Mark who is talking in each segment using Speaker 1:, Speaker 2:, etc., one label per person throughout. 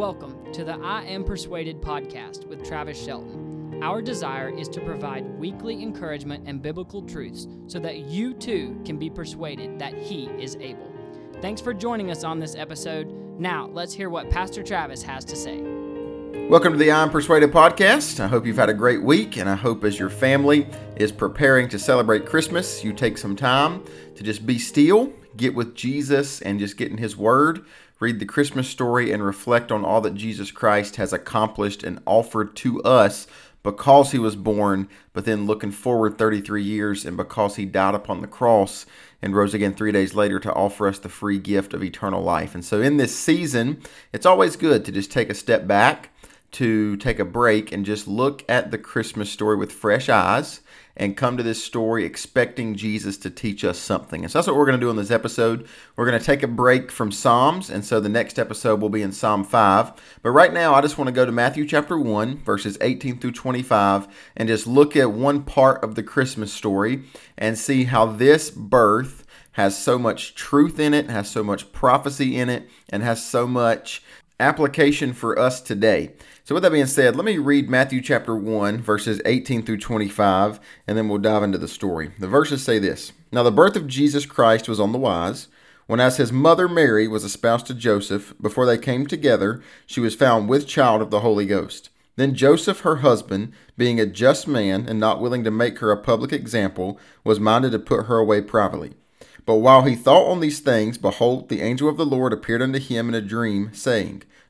Speaker 1: Welcome to the I Am Persuaded podcast with Travis Shelton. Our desire is to provide weekly encouragement and biblical truths so that you too can be persuaded that He is able. Thanks for joining us on this episode. Now, let's hear what Pastor Travis has to say.
Speaker 2: Welcome to the I'm Persuaded podcast. I hope you've had a great week, and I hope as your family is preparing to celebrate Christmas, you take some time to just be still, get with Jesus, and just get in His Word read the Christmas story, and reflect on all that Jesus Christ has accomplished and offered to us because he was born, but then looking forward 33 years and because he died upon the cross and rose again three days later to offer us the free gift of eternal life. And so in this season, it's always good to just take a step back, to take a break, and just look at the Christmas story with fresh eyes and come to this story expecting Jesus to teach us something. And so that's what we're going to do in this episode. We're going to take a break from Psalms, and so the next episode will be in Psalm 5. But right now, I just want to go to Matthew chapter 1, verses 18 through 25, and just look at one part of the Christmas story and see how this birth has so much truth in it, has so much prophecy in it, and has so much application for us today. So, with that being said, let me read Matthew chapter 1, verses 18 through 25, and then we'll dive into the story. The verses say this Now, the birth of Jesus Christ was on the wise. When, as his mother Mary was espoused to Joseph, before they came together, she was found with child of the Holy Ghost. Then Joseph, her husband, being a just man and not willing to make her a public example, was minded to put her away privately. But while he thought on these things, behold, the angel of the Lord appeared unto him in a dream, saying,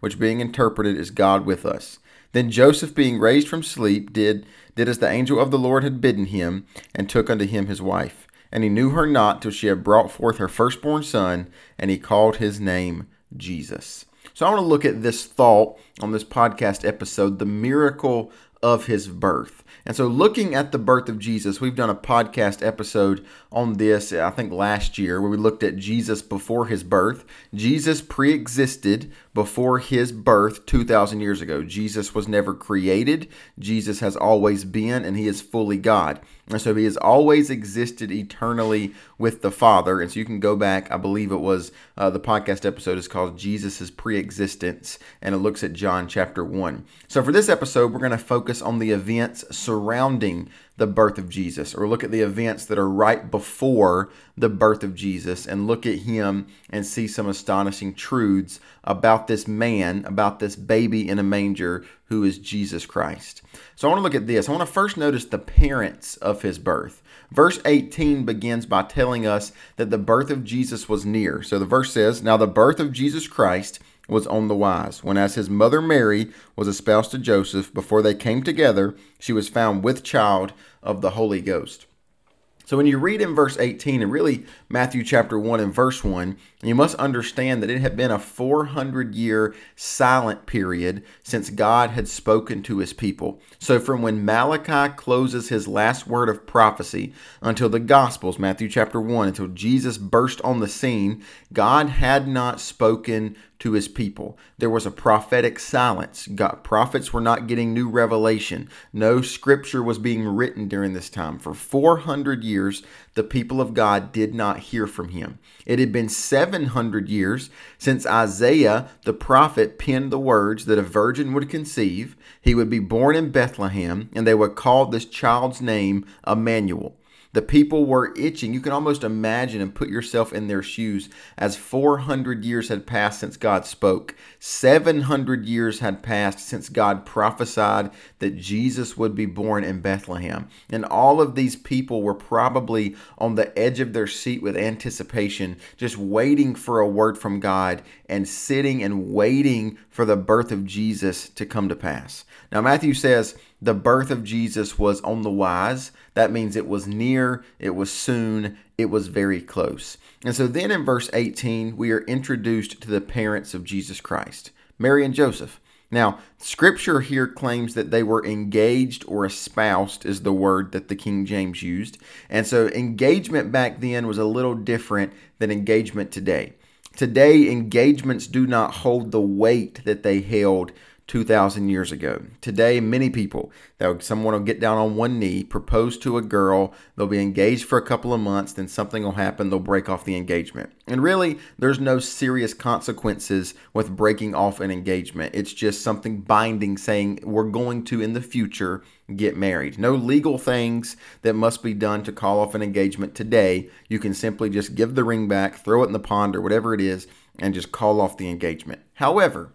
Speaker 2: which being interpreted is God with us. Then Joseph, being raised from sleep, did did as the angel of the Lord had bidden him, and took unto him his wife. And he knew her not till she had brought forth her firstborn son, and he called his name Jesus. So I want to look at this thought on this podcast episode, the miracle of his birth. And so, looking at the birth of Jesus, we've done a podcast episode on this, I think last year, where we looked at Jesus before his birth. Jesus pre existed before his birth 2,000 years ago. Jesus was never created, Jesus has always been, and he is fully God. And so he has always existed eternally with the Father. And so you can go back, I believe it was uh, the podcast episode is called Jesus' Pre-Existence, and it looks at John chapter 1. So for this episode, we're going to focus on the events surrounding the birth of Jesus, or look at the events that are right before the birth of Jesus, and look at him and see some astonishing truths about this man, about this baby in a manger who is Jesus Christ. So I want to look at this. I want to first notice the parents of his birth. Verse 18 begins by telling us that the birth of Jesus was near. So the verse says, Now the birth of Jesus Christ was on the wise. When as his mother Mary was espoused to Joseph, before they came together, she was found with child of the Holy Ghost. So when you read in verse 18 and really Matthew chapter 1 and verse 1, you must understand that it had been a 400 year silent period since God had spoken to his people. So from when Malachi closes his last word of prophecy until the Gospels, Matthew chapter 1, until Jesus burst on the scene, God had not spoken to his people. There was a prophetic silence. God, prophets were not getting new revelation. No scripture was being written during this time. For 400 years, the people of God did not hear from him. It had been 700 years since Isaiah the prophet penned the words that a virgin would conceive, he would be born in Bethlehem, and they would call this child's name Emmanuel. The people were itching. You can almost imagine and put yourself in their shoes as 400 years had passed since God spoke. 700 years had passed since God prophesied that Jesus would be born in Bethlehem. And all of these people were probably on the edge of their seat with anticipation, just waiting for a word from God and sitting and waiting for the birth of Jesus to come to pass. Now, Matthew says, the birth of Jesus was on the wise. That means it was near, it was soon, it was very close. And so then in verse 18, we are introduced to the parents of Jesus Christ, Mary and Joseph. Now, scripture here claims that they were engaged or espoused, is the word that the King James used. And so engagement back then was a little different than engagement today. Today, engagements do not hold the weight that they held 2,000 years ago. Today, many people, that someone will get down on one knee, propose to a girl, they'll be engaged for a couple of months, then something will happen, they'll break off the engagement. And really, there's no serious consequences with breaking off an engagement. It's just something binding saying we're going to, in the future, get married. No legal things that must be done to call off an engagement today. You can simply just give the ring back, throw it in the pond or whatever it is, and just call off the engagement. However,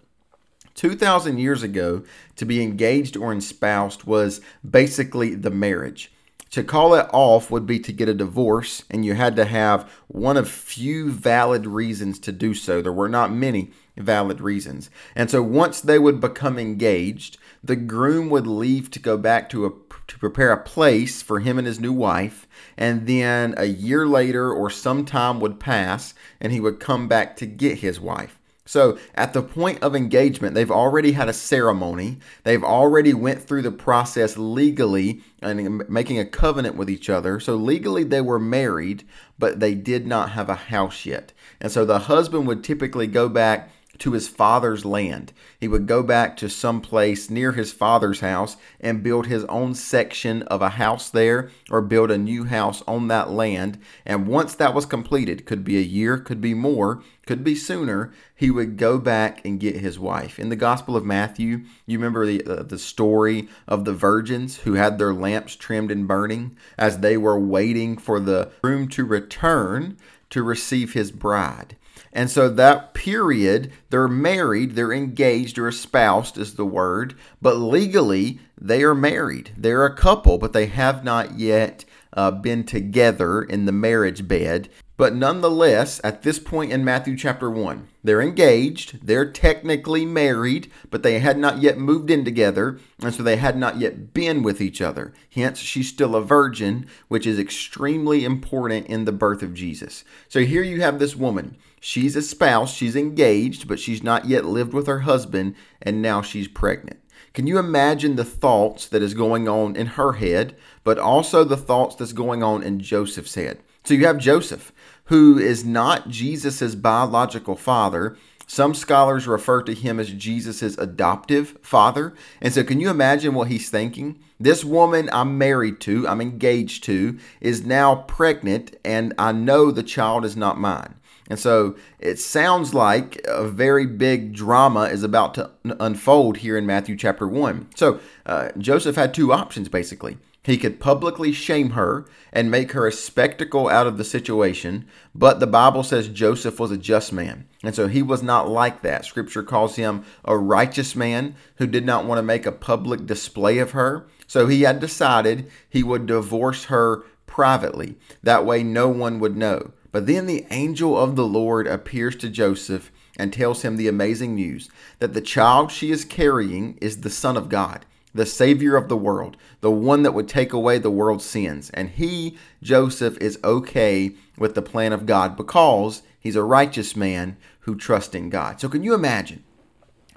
Speaker 2: 2,000 years ago, to be engaged or espoused was basically the marriage. To call it off would be to get a divorce, and you had to have one of few valid reasons to do so. There were not many valid reasons. And so once they would become engaged, the groom would leave to go back to a to prepare a place for him and his new wife, and then a year later or some time would pass and he would come back to get his wife. So at the point of engagement, they've already had a ceremony. They've already went through the process legally and making a covenant with each other. So legally they were married, but they did not have a house yet. And so the husband would typically go back to his father's land. He would go back to some place near his father's house and build his own section of a house there or build a new house on that land. And once that was completed, could be a year, could be more, could be sooner, he would go back and get his wife. In the Gospel of Matthew, you remember the, uh, the story of the virgins who had their lamps trimmed and burning as they were waiting for the groom to return to receive his bride. And so that period, they're married, they're engaged or espoused is the word, but legally they are married. They're a couple, but they have not yet uh, been together in the marriage bed. But nonetheless, at this point in Matthew chapter 1, they're engaged, they're technically married, but they had not yet moved in together, and so they had not yet been with each other. Hence, she's still a virgin, which is extremely important in the birth of Jesus. So here you have this woman. She's a spouse, she's engaged, but she's not yet lived with her husband, and now she's pregnant. Can you imagine the thoughts that is going on in her head, but also the thoughts that's going on in Joseph's head? So you have Joseph who is not Jesus' biological father. Some scholars refer to him as Jesus' adoptive father. And so, can you imagine what he's thinking? This woman I'm married to, I'm engaged to, is now pregnant, and I know the child is not mine. And so it sounds like a very big drama is about to unfold here in Matthew chapter 1. So uh, Joseph had two options basically. He could publicly shame her and make her a spectacle out of the situation, but the Bible says Joseph was a just man. And so he was not like that. Scripture calls him a righteous man who did not want to make a public display of her. So he had decided he would divorce her privately. That way no one would know. But then the angel of the Lord appears to Joseph and tells him the amazing news that the child she is carrying is the Son of God the Savior of the world, the one that would take away the world's sins. And he, Joseph, is okay with the plan of God because he's a righteous man who trusts in God. So, can you imagine?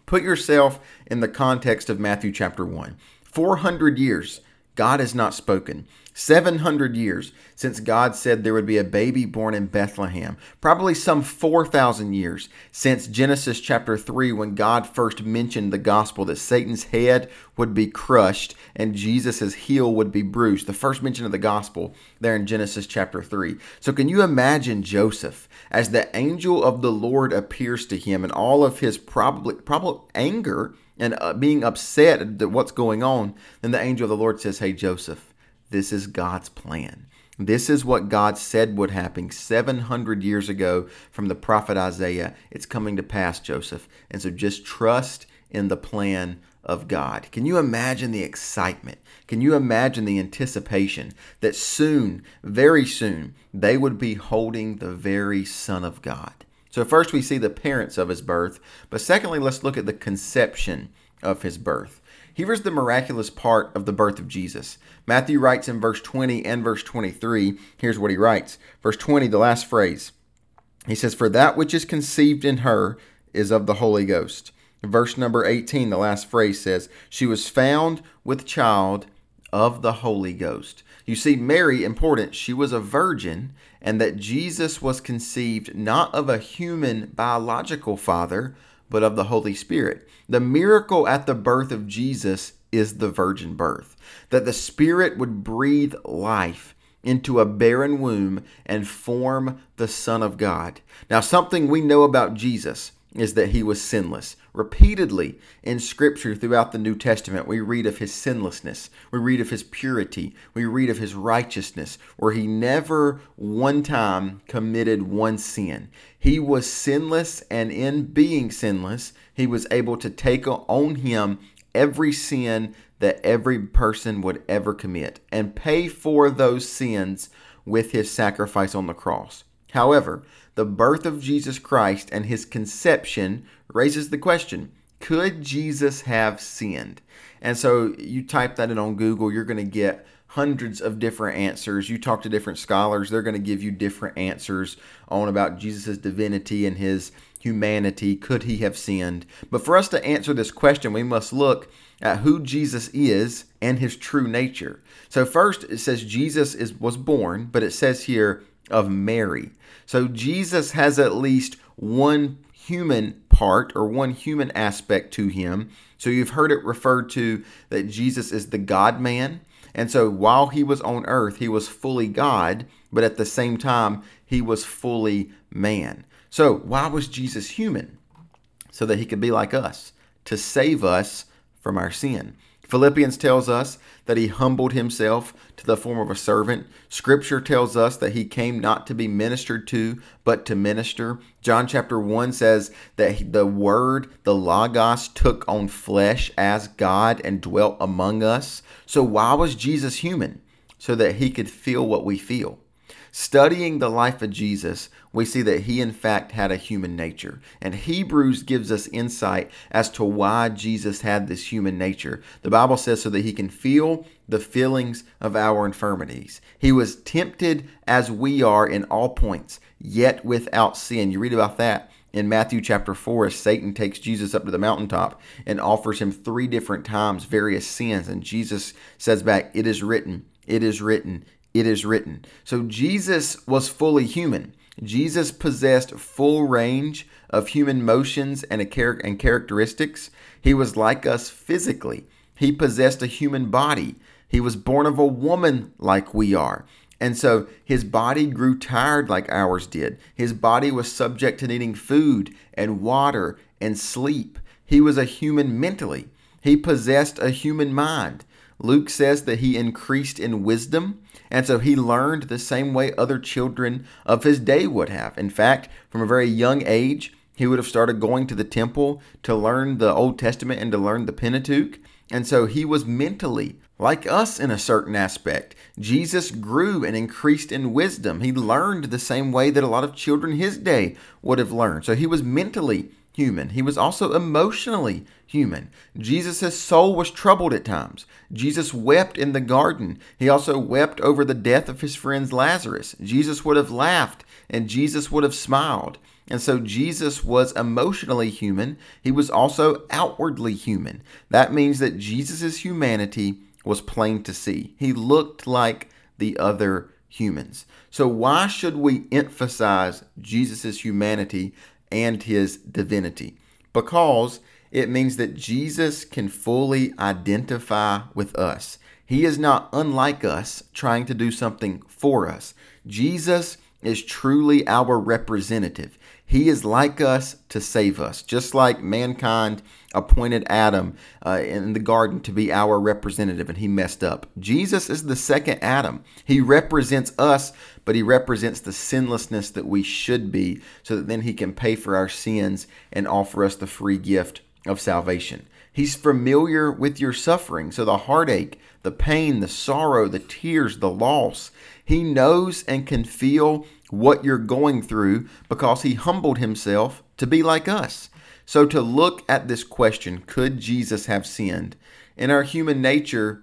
Speaker 2: Put yourself in the context of Matthew chapter 1. 400 years, God has not spoken. 700 years since God said there would be a baby born in Bethlehem. Probably some 4,000 years since Genesis chapter 3 when God first mentioned the gospel that Satan's head would be crushed and Jesus' heel would be bruised. The first mention of the gospel there in Genesis chapter 3. So can you imagine Joseph as the angel of the Lord appears to him and all of his probably probably anger and uh, being upset at what's going on, then the angel of the Lord says, Hey, Joseph, this is God's plan. This is what God said would happen 700 years ago from the prophet Isaiah. It's coming to pass, Joseph. And so just trust in the plan of God. Can you imagine the excitement? Can you imagine the anticipation that soon, very soon, they would be holding the very Son of God? So, first we see the parents of his birth, but secondly, let's look at the conception of his birth. Here's the miraculous part of the birth of Jesus. Matthew writes in verse 20 and verse 23. Here's what he writes. Verse 20, the last phrase. He says, For that which is conceived in her is of the Holy Ghost. Verse number 18, the last phrase says, She was found with child of the Holy Ghost. You see, Mary, important, she was a virgin, and that Jesus was conceived not of a human biological father, but of the Holy Spirit. The miracle at the birth of Jesus is the virgin birth, that the Spirit would breathe life into a barren womb and form the Son of God. Now, something we know about Jesus is that he was sinless. Repeatedly in Scripture throughout the New Testament, we read of his sinlessness, we read of his purity, we read of his righteousness, where he never one time committed one sin. He was sinless, and in being sinless, he was able to take on him every sin that every person would ever commit and pay for those sins with his sacrifice on the cross. However, the birth of Jesus Christ and his conception raises the question could Jesus have sinned? And so you type that in on Google, you're going to get hundreds of different answers. You talk to different scholars, they're going to give you different answers on about Jesus' divinity and his humanity. Could he have sinned? But for us to answer this question, we must look at who Jesus is and his true nature. So first it says Jesus is was born, but it says here of Mary. So Jesus has at least one human part or one human aspect to him. So you've heard it referred to that Jesus is the God man. And so while he was on earth, he was fully God, but at the same time, he was fully man. So why was Jesus human? So that he could be like us, to save us from our sin. Philippians tells us that he humbled himself to the form of a servant. Scripture tells us that he came not to be ministered to, but to minister. John chapter 1 says that the Word, the Logos, took on flesh as God and dwelt among us. So, why was Jesus human? So that he could feel what we feel. Studying the life of Jesus, we see that he, in fact, had a human nature. And Hebrews gives us insight as to why Jesus had this human nature. The Bible says so that he can feel the feelings of our infirmities. He was tempted as we are in all points, yet without sin. You read about that in Matthew chapter 4 as Satan takes Jesus up to the mountaintop and offers him three different times various sins. And Jesus says back, It is written, it is written, it is written. So Jesus was fully human. Jesus possessed full range of human motions and, char- and characteristics. He was like us physically. He possessed a human body. He was born of a woman like we are. And so his body grew tired like ours did. His body was subject to needing food and water and sleep. He was a human mentally. He possessed a human mind. Luke says that he increased in wisdom, and so he learned the same way other children of his day would have. In fact, from a very young age, he would have started going to the temple to learn the Old Testament and to learn the Pentateuch. And so he was mentally like us in a certain aspect. Jesus grew and increased in wisdom. He learned the same way that a lot of children his day would have learned. So he was mentally human. He was also emotionally human. Jesus' soul was troubled at times. Jesus wept in the garden. He also wept over the death of his friend Lazarus. Jesus would have laughed and Jesus would have smiled. And so Jesus was emotionally human. He was also outwardly human. That means that Jesus' humanity was plain to see. He looked like the other humans. So, why should we emphasize Jesus' humanity and his divinity because it means that Jesus can fully identify with us. He is not unlike us trying to do something for us. Jesus is truly our representative. He is like us to save us, just like mankind appointed Adam uh, in the garden to be our representative and he messed up. Jesus is the second Adam. He represents us, but he represents the sinlessness that we should be so that then he can pay for our sins and offer us the free gift of salvation. He's familiar with your suffering, so the heartache, the pain, the sorrow, the tears, the loss. He knows and can feel what you're going through because he humbled himself to be like us. So, to look at this question, could Jesus have sinned? In our human nature,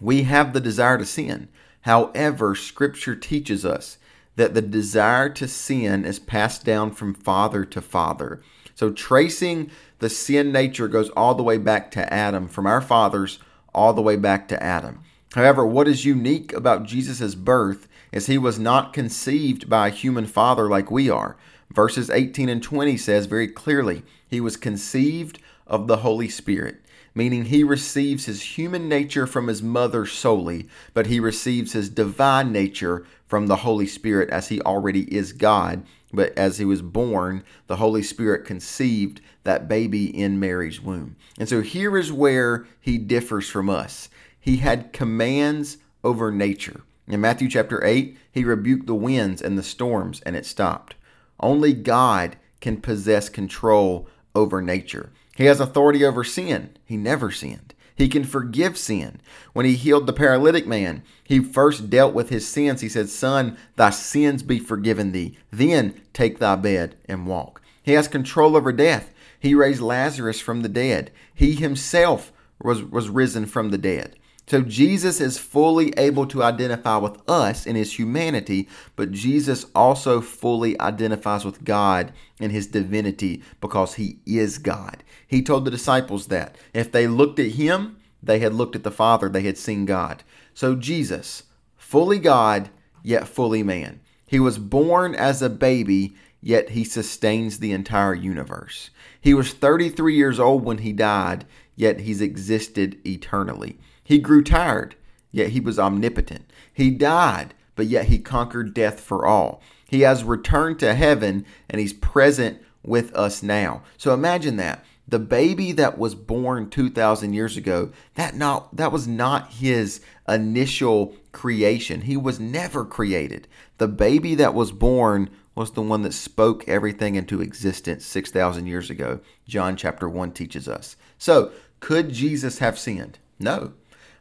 Speaker 2: we have the desire to sin. However, Scripture teaches us that the desire to sin is passed down from father to father. So tracing the sin nature goes all the way back to Adam, from our fathers all the way back to Adam. However, what is unique about Jesus' birth is he was not conceived by a human father like we are. Verses 18 and 20 says very clearly, he was conceived of the Holy Spirit meaning he receives his human nature from his mother solely, but he receives his divine nature from the Holy Spirit as he already is God. But as he was born, the Holy Spirit conceived that baby in Mary's womb. And so here is where he differs from us. He had commands over nature. In Matthew chapter 8, he rebuked the winds and the storms, and it stopped. Only God can possess control over nature. He has authority over sin. He never sinned. He can forgive sin. When he healed the paralytic man, he first dealt with his sins. He said, Son, thy sins be forgiven thee. Then take thy bed and walk. He has control over death. He raised Lazarus from the dead. He himself was, was risen from the dead. So Jesus is fully able to identify with us in his humanity, but Jesus also fully identifies with God in his divinity because he is God. He told the disciples that if they looked at him, they had looked at the Father, they had seen God. So Jesus, fully God, yet fully man. He was born as a baby, yet he sustains the entire universe. He was 33 years old when he died, yet he's existed eternally. He grew tired, yet he was omnipotent. He died, but yet he conquered death for all. He has returned to heaven and he's present with us now. So imagine that. The baby that was born 2000 years ago, that not that was not his initial creation. He was never created. The baby that was born was the one that spoke everything into existence 6000 years ago. John chapter 1 teaches us. So, could Jesus have sinned? No.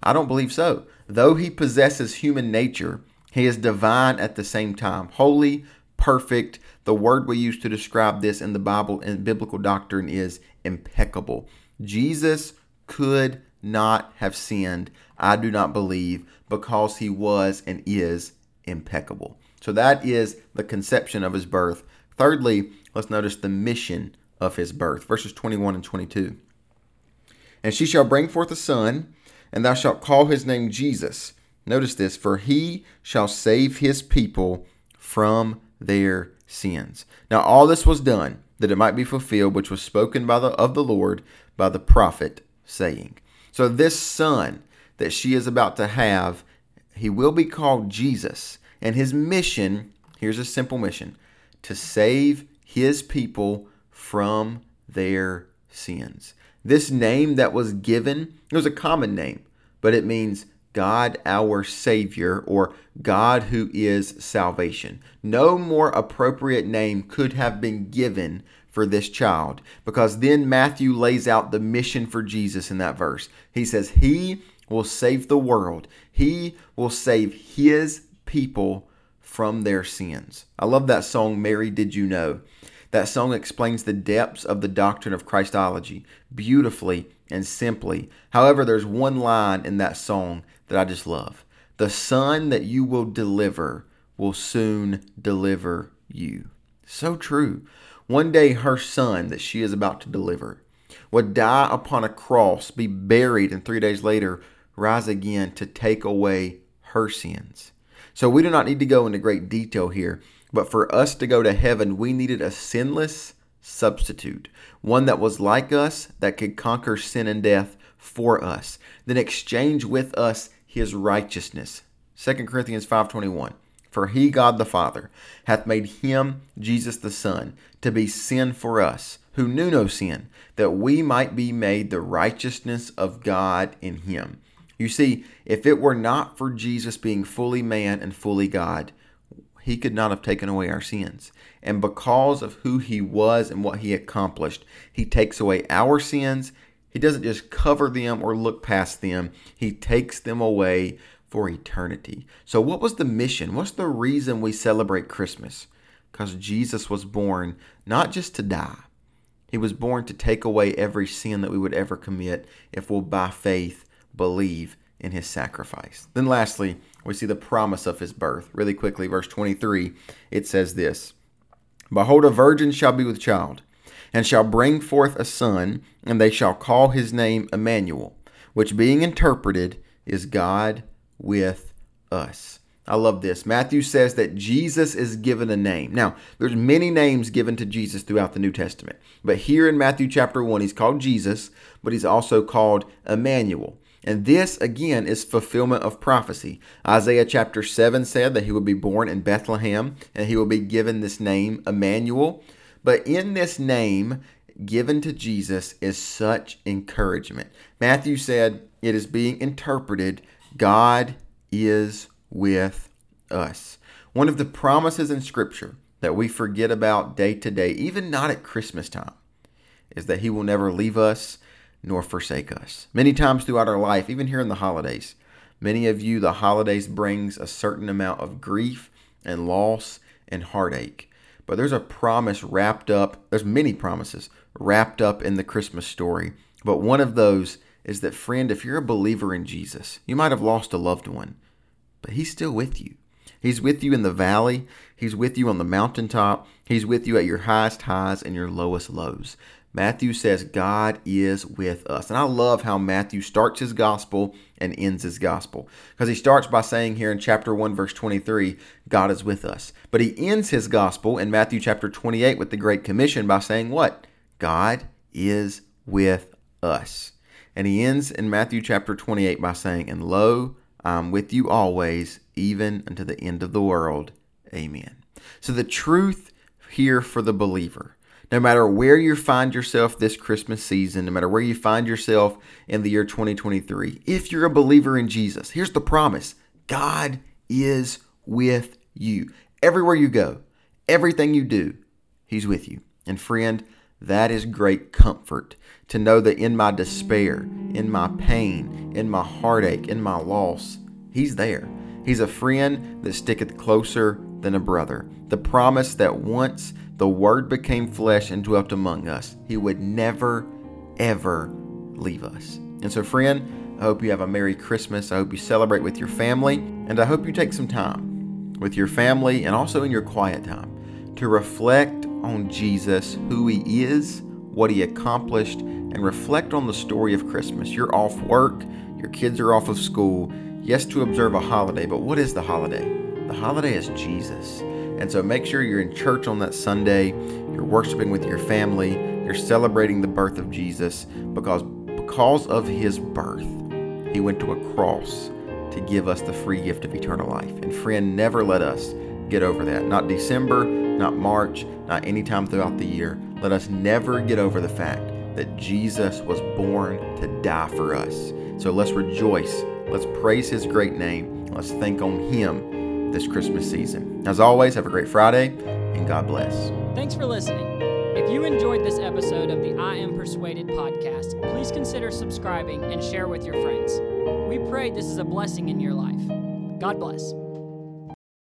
Speaker 2: I don't believe so. Though he possesses human nature, he is divine at the same time, holy, perfect. The word we use to describe this in the Bible and biblical doctrine is impeccable. Jesus could not have sinned, I do not believe, because he was and is impeccable. So that is the conception of his birth. Thirdly, let's notice the mission of his birth. Verses 21 and 22. And she shall bring forth a son and thou shalt call his name Jesus. Notice this, for he shall save his people from their sins. Now all this was done that it might be fulfilled which was spoken by the of the Lord by the prophet saying. So this son that she is about to have, he will be called Jesus, and his mission, here's a simple mission, to save his people from their sins. This name that was given, it was a common name, but it means God our Savior or God who is salvation. No more appropriate name could have been given for this child because then Matthew lays out the mission for Jesus in that verse. He says, He will save the world, He will save His people from their sins. I love that song, Mary Did You Know? That song explains the depths of the doctrine of Christology beautifully and simply. However, there's one line in that song that I just love The son that you will deliver will soon deliver you. So true. One day, her son that she is about to deliver would die upon a cross, be buried, and three days later rise again to take away her sins. So we do not need to go into great detail here, but for us to go to heaven, we needed a sinless substitute, one that was like us, that could conquer sin and death for us, then exchange with us his righteousness. 2 Corinthians 5:21 For he God the Father hath made him Jesus the Son to be sin for us who knew no sin that we might be made the righteousness of God in him. You see, if it were not for Jesus being fully man and fully God, he could not have taken away our sins. And because of who he was and what he accomplished, he takes away our sins. He doesn't just cover them or look past them, he takes them away for eternity. So, what was the mission? What's the reason we celebrate Christmas? Because Jesus was born not just to die, he was born to take away every sin that we would ever commit if we'll, by faith, believe in his sacrifice. Then, lastly, we see the promise of his birth. Really quickly, verse 23, it says this Behold, a virgin shall be with child, and shall bring forth a son, and they shall call his name Emmanuel, which being interpreted is God with us. I love this. Matthew says that Jesus is given a name. Now, there's many names given to Jesus throughout the New Testament. But here in Matthew chapter 1, he's called Jesus, but he's also called Emmanuel. And this, again, is fulfillment of prophecy. Isaiah chapter 7 said that he would be born in Bethlehem and he will be given this name, Emmanuel. But in this name given to Jesus is such encouragement. Matthew said it is being interpreted God is with us. One of the promises in Scripture that we forget about day to day, even not at Christmas time, is that He will never leave us nor forsake us. Many times throughout our life, even here in the holidays, many of you, the holidays brings a certain amount of grief and loss and heartache. But there's a promise wrapped up, there's many promises wrapped up in the Christmas story. But one of those is that, friend, if you're a believer in Jesus, you might have lost a loved one, but He's still with you. He's with you in the valley. He's with you on the mountaintop. He's with you at your highest highs and your lowest lows. Matthew says God is with us. And I love how Matthew starts his gospel and ends his gospel. Because he starts by saying here in chapter 1, verse 23, God is with us. But he ends his gospel in Matthew chapter 28 with the Great Commission by saying what? God is with us. And he ends in Matthew chapter 28 by saying, And lo, I am with you always, even unto the end of the world. Amen. So the truth here for the believer no matter where you find yourself this Christmas season, no matter where you find yourself in the year 2023, if you're a believer in Jesus, here's the promise God is with you. Everywhere you go, everything you do, He's with you. And friend, that is great comfort to know that in my despair, in my pain, in my heartache, in my loss, He's there. He's a friend that sticketh closer than a brother. The promise that once the Word became flesh and dwelt among us. He would never, ever leave us. And so, friend, I hope you have a Merry Christmas. I hope you celebrate with your family. And I hope you take some time with your family and also in your quiet time to reflect on Jesus, who He is, what He accomplished, and reflect on the story of Christmas. You're off work, your kids are off of school. Yes, to observe a holiday, but what is the holiday? The holiday is Jesus. And so make sure you're in church on that Sunday, you're worshiping with your family, you're celebrating the birth of Jesus because because of his birth, he went to a cross to give us the free gift of eternal life. And friend, never let us get over that. Not December, not March, not any time throughout the year. Let us never get over the fact that Jesus was born to die for us. So let's rejoice. Let's praise his great name. Let's think on him this Christmas season. As always, have a great Friday and God bless.
Speaker 1: Thanks for listening. If you enjoyed this episode of the I Am Persuaded podcast, please consider subscribing and share with your friends. We pray this is a blessing in your life. God bless.